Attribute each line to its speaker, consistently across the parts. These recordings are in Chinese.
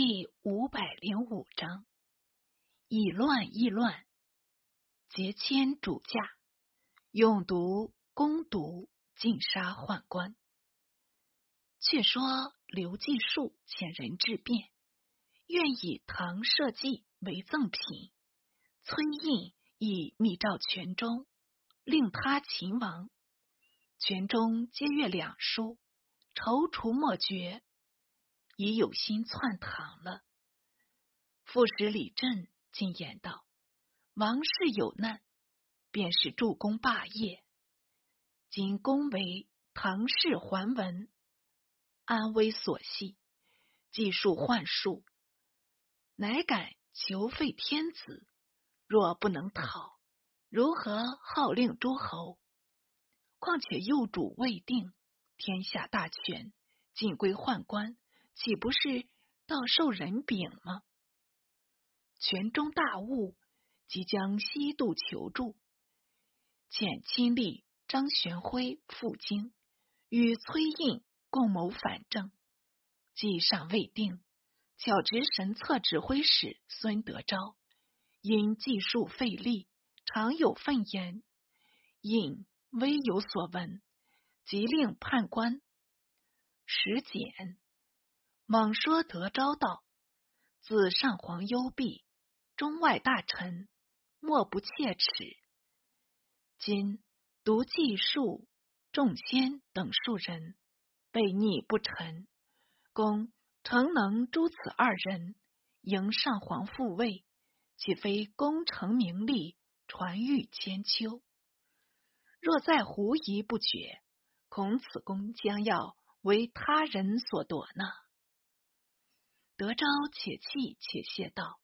Speaker 1: 第五百零五章：以乱易乱，劫迁主驾，用毒攻毒，尽杀宦官。却说刘继树遣人质辩，愿以唐社稷为赠品。崔胤以密诏全中，令他秦王。全中皆阅两书，踌躇莫决。已有心篡唐了。副使李振进言道：“王室有难，便是助攻霸业。今公为唐氏桓文，安危所系，计数幻术，乃敢求废天子。若不能讨，如何号令诸侯？况且幼主未定，天下大权尽归宦官。”岂不是倒受人柄吗？泉中大悟，即将西渡求助，遣亲历张玄辉赴京，与崔胤共谋反正。计尚未定，巧值神策指挥使孙德昭因计数费力，常有愤言。胤微有所闻，即令判官石简。往说德昭道：“自上皇幽闭，中外大臣莫不切齿。今独计数、众仙等数人被逆不臣，公诚能诛此二人，迎上皇复位，岂非功成名利，传誉千秋？若再狐疑不决，恐此功将要为他人所夺呢？”德昭且气且谢道：“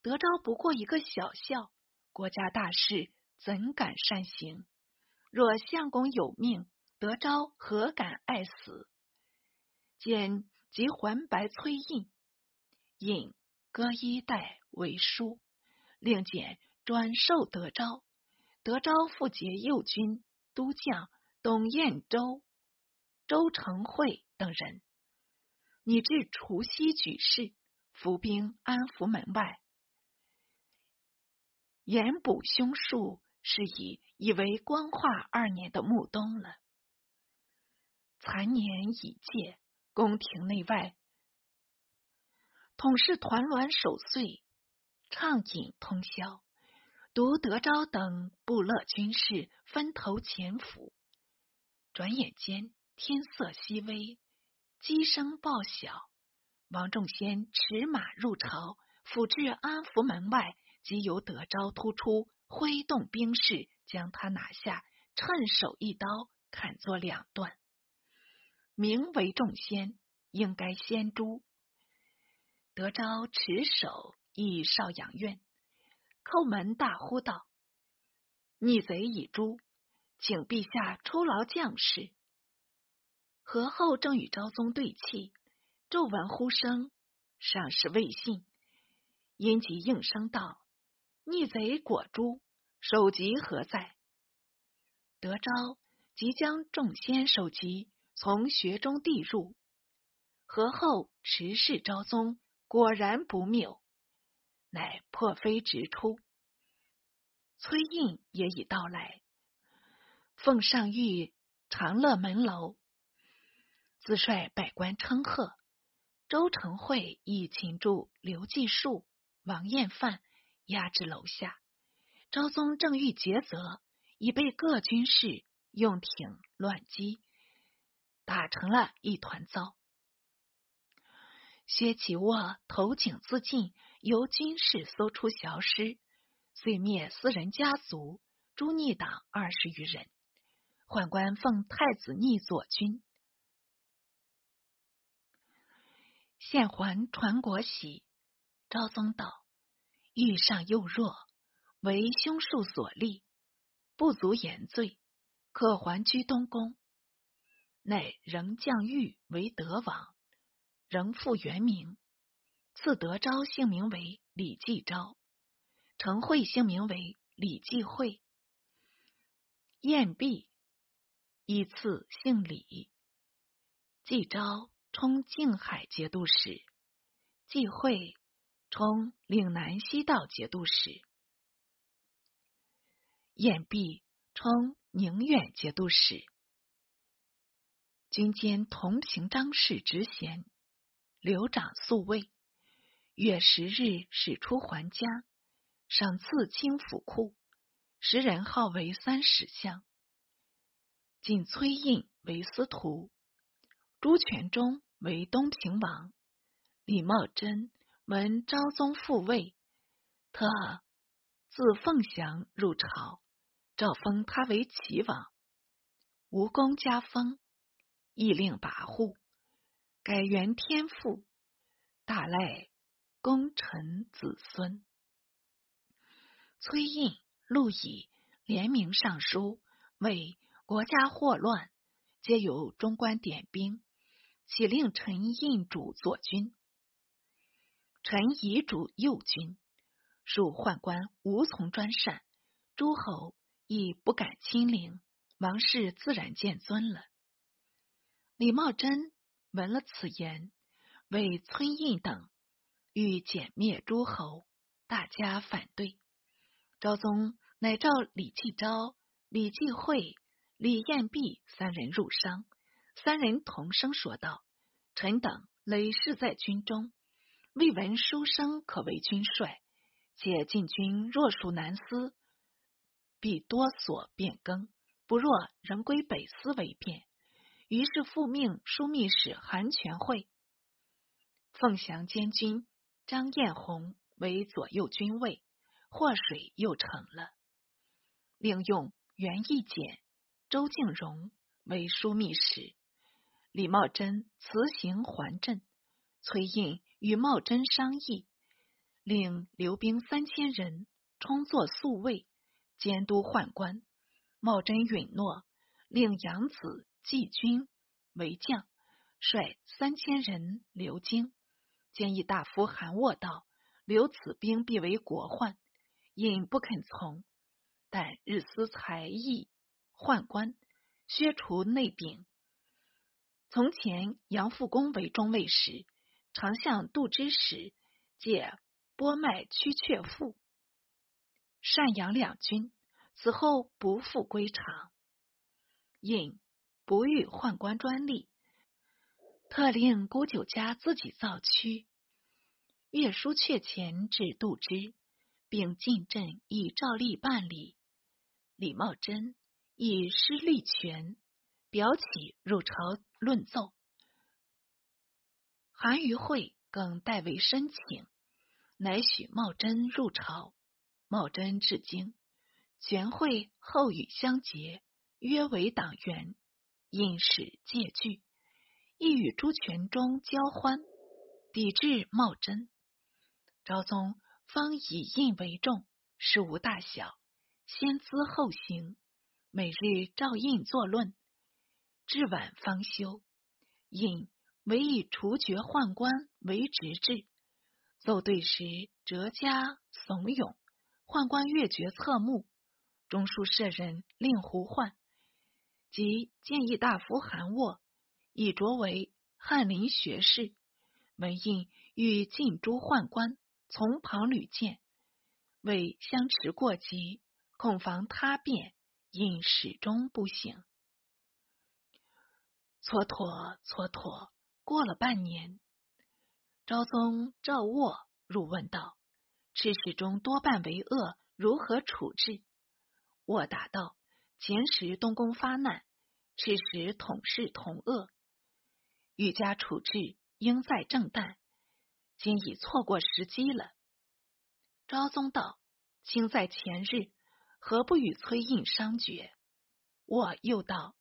Speaker 1: 德昭不过一个小校，国家大事怎敢擅行？若相公有命，德昭何敢爱死？”见即还白崔胤，引割衣带为书，令简转授德昭。德昭复结右军都将董彦周、周成会等人。拟至除夕举事，伏兵安抚门外，严补凶数，是以以为光化二年的暮冬了。残年已届，宫廷内外，统是团栾守岁，畅饮通宵。独德昭等部落军士分头潜伏。转眼间，天色熹微。鸡声报晓，王仲先驰马入朝，府至安福门外，即由德昭突出，挥动兵士将他拿下，趁手一刀砍作两段。名为仲先，应该先诛。德昭持手诣少阳院，叩门大呼道：“逆贼已诛，请陛下出劳将士。”何后正与昭宗对泣，骤闻呼声，尚是未信，因即应声道：“逆贼果诛，首级何在？”德昭即将众仙首级从穴中递入，何后持视昭宗，果然不谬，乃破飞直出。崔胤也已到来，奉上谕长乐门楼。自率百官称贺，周成会亦擒住刘继树、王彦范，押至楼下。昭宗正欲诘责，已被各军士用艇乱击，打成了一团糟。薛启沃投井自尽，由军士搜出小尸，遂灭私人家族，诛逆党二十余人。宦官奉太子逆左军。献还传国玺，昭宗道：“遇上又弱，为凶数所立，不足言罪，可还居东宫。”乃仍降玉为德王，仍复原名，赐德昭姓名为李继昭，程慧姓名为李继慧，晏弼依次姓李，继昭。充静海节度使，季会充岭南西道节度使，晏毕充宁远节度使，军兼同平章事职衔，留长宿卫。月十日使出还家，赏赐清府库，时人号为三史相。仅崔胤为司徒，朱全忠为东平王。李茂贞闻昭宗复位，特自凤翔入朝，诏封他为齐王。吴公加封，亦令跋扈，改元天父，大赖功臣子孙。崔胤、陆乙联名上书，为国家祸乱，皆由中官点兵，岂令陈印主左军。臣遗主右军，属宦官无从专擅，诸侯亦不敢亲临，王室自然见尊了。李茂贞闻了此言，为崔胤等欲歼灭诸侯，大家反对。昭宗乃召李继昭、李继惠、李彦弼三人入商，三人同声说道：“臣等累世在军中。”未闻书生可为军帅，且进军若属南司，必多所变更，不若仍归北司为便。于是复命枢密使韩全会、凤翔监军张彦宏为左右军尉，祸水又成了。另用袁义简、周敬荣为枢密使，李茂贞辞行还镇，崔胤。与茂贞商议，令留兵三千人充作宿卫，监督宦官。茂贞允诺，令养子季军为将，率三千人留京。建议大夫韩沃道：“留此兵必为国患。”胤不肯从，但日思才艺宦官，削除内柄。从前杨复恭为中尉时。常向杜之时借拨麦驱却父，赡养两军。此后不复归常。因不欲宦官专利，特令郭九家自己造区。月书阙前至杜之，并进镇以照例办理。李茂贞以失利权，表起入朝论奏。韩于会更代为申请，乃许茂贞入朝。茂贞至京，全会后与相结，约为党员，印使借据，亦与朱全忠交欢，抵制茂贞。昭宗方以印为重，事无大小，先资后行，每日照印作论，至晚方休。印。唯以除绝宦官为直制，奏对时折加怂恿，宦官越爵侧目。中书舍人令胡焕及建议大夫韩沃以擢为翰林学士。文印欲进诸宦官，从旁屡谏，为相持过急，恐防他变，因始终不行。蹉跎，蹉跎。过了半年，昭宗赵沃入问道：“赤史中多半为恶，如何处置？”沃答道：“前时东宫发难，赤史统事同恶，欲加处置，应在正旦。今已错过时机了。”昭宗道：“卿在前日，何不与崔胤商决？”沃又道：“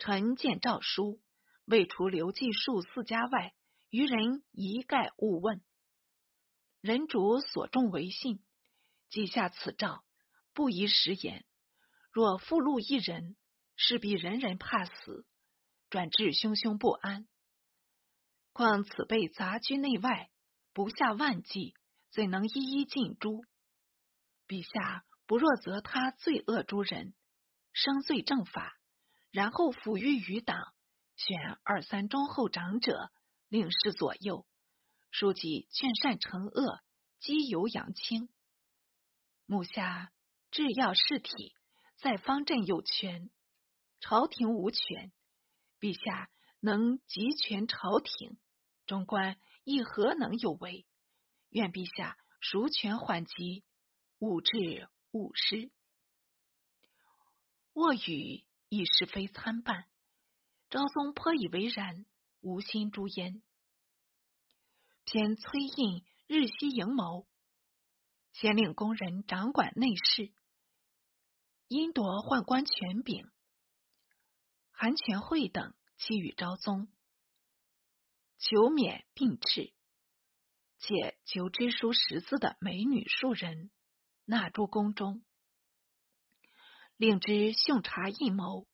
Speaker 1: 臣见诏书。”未除刘季数四家外，余人一概勿问。人主所重为信，记下此诏，不宜食言。若复录一人，势必人人怕死，转至汹汹不安。况此辈杂居内外，不下万计，怎能一一尽诛？陛下不若责他罪恶诸人，生罪正法，然后抚育余党。选二三忠厚长者，令侍左右，书记劝善惩恶，积由扬清。目下制要事体，在方阵有权，朝廷无权。陛下能集权朝廷，中官亦何能有为？愿陛下赎权缓急，勿治勿失。卧语亦是非参半，昭宗颇以为然，无心诛焉。偏崔胤日夕营谋，先令工人掌管内事，因夺宦官权柄。韩全会等期与昭宗求免并斥，且求知书识字的美女数人纳诸宫中，令之训察阴谋，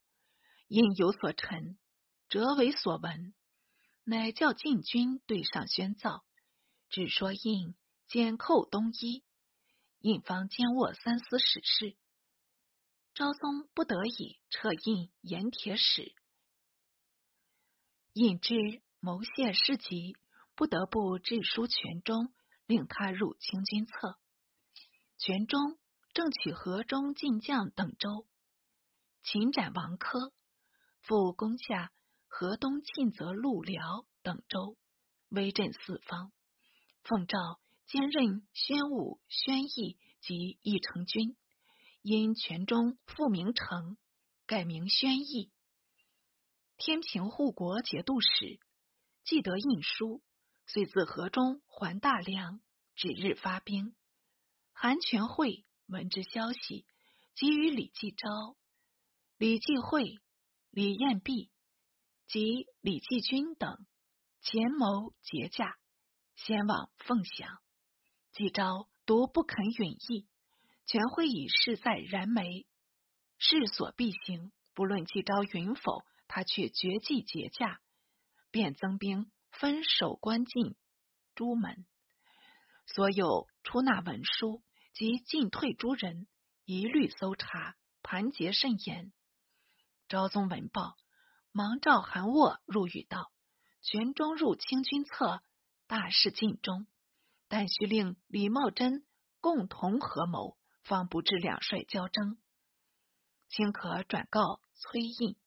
Speaker 1: 因有所陈，折为所闻。乃叫禁军对上宣奏，只说应兼寇东夷，印方兼握三司使事。昭宗不得已撤印盐铁使，印之谋泄事急，不得不致书全中，令他入清君侧。全中正取河中进将等州，擒斩王珂，复攻下河东庆泽、陆辽等州，威震四方。奉诏兼任宣武、宣义及义成军。因全中复名城，改名宣义。天平护国节度使既得印书，遂自河中还大梁，指日发兵。韩全会闻之消息，即与李继昭、李继会、李彦弼及李继军等前谋结驾，先往凤翔。继昭独不肯允意。全会以事在燃眉，势所必行，不论季昭允否，他却绝计劫驾，便增兵分守关禁诸门，所有出纳文书及进退诸人，一律搜查，盘结甚严。昭宗闻报，忙召韩沃入语道：“玄宗入清君侧，大事尽忠，但须令李茂贞共同合谋。”方不致两帅交争，卿可转告崔胤，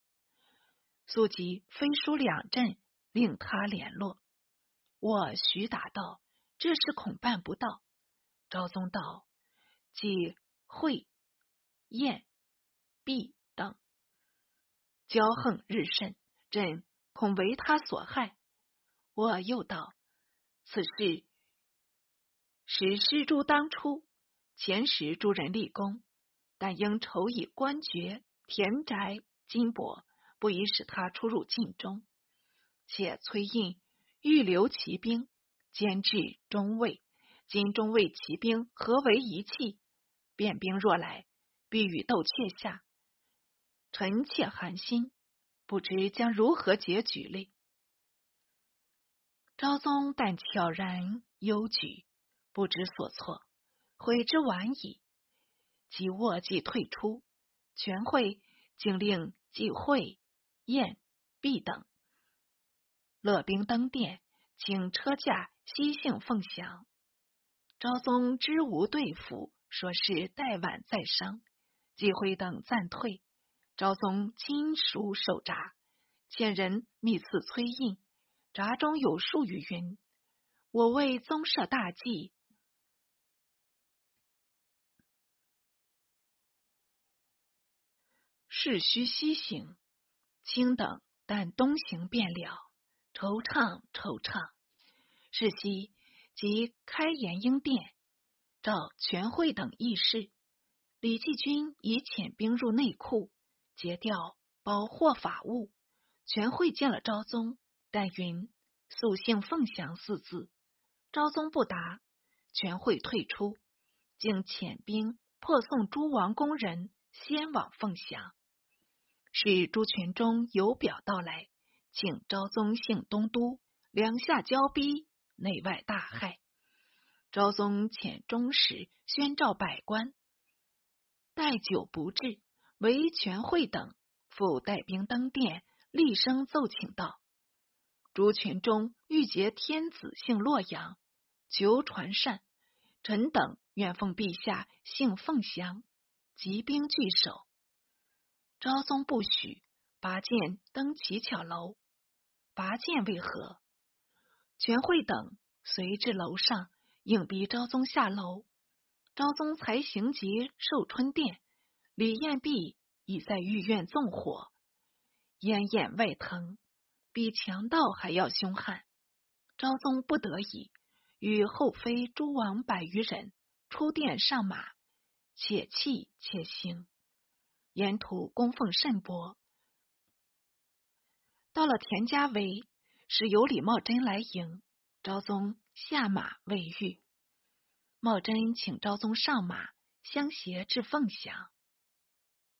Speaker 1: 速即分书两镇，令他联络。我徐达道：“这事恐办不到。”昭宗道：“即会、燕、毕骄横日甚，朕恐为他所害。”我又道：“此事实施诸当初。”前时诸人立功，但应酬以官爵、田宅、金帛，不宜使他出入禁中。且崔胤欲留骑兵，兼制中尉。今中尉骑兵合为一气，便兵若来，必与斗阙下。臣妾寒心，不知将如何结局哩。昭宗但悄然忧举，不知所措。悔之晚矣。即卧即退出，全会竟令季会、宴、毕等乐兵登殿，请车驾西幸凤翔。昭宗知无对付，说是待晚再商。季会等暂退。昭宗亲属守闸，遣人密赐崔胤，闸中有数语云：“我为宗社大计。”事须西行，卿等但东行便了。惆怅，惆怅。是夕，即开延英殿，召全会等议事。李继军已遣兵入内库，截调保获法物。全会见了昭宗，但云素姓凤翔四字。昭宗不答，全会退出，竟遣兵破送诸王宫人，先往凤翔。是朱全忠有表到来，请昭宗幸东都，两下交逼，内外大害。昭宗遣中使宣召百官，待久不至，唯全会等复带兵登殿，厉声奏请道：“诸群中欲结天子姓洛阳，求传善。臣等愿奉陛下姓凤翔，集兵聚守。昭宗不许，拔剑登乞巧楼。拔剑为何？全会等随至楼上，硬逼昭宗下楼。昭宗才行及寿春殿，李彦弼已在御苑纵火，烟焰外腾，比强盗还要凶悍。昭宗不得已。与后妃诸王百余人出殿上马，且泣且行，沿途供奉甚多。到了田家围，是由李茂贞来迎，昭宗下马未遇，茂贞请昭宗上马相携至凤翔。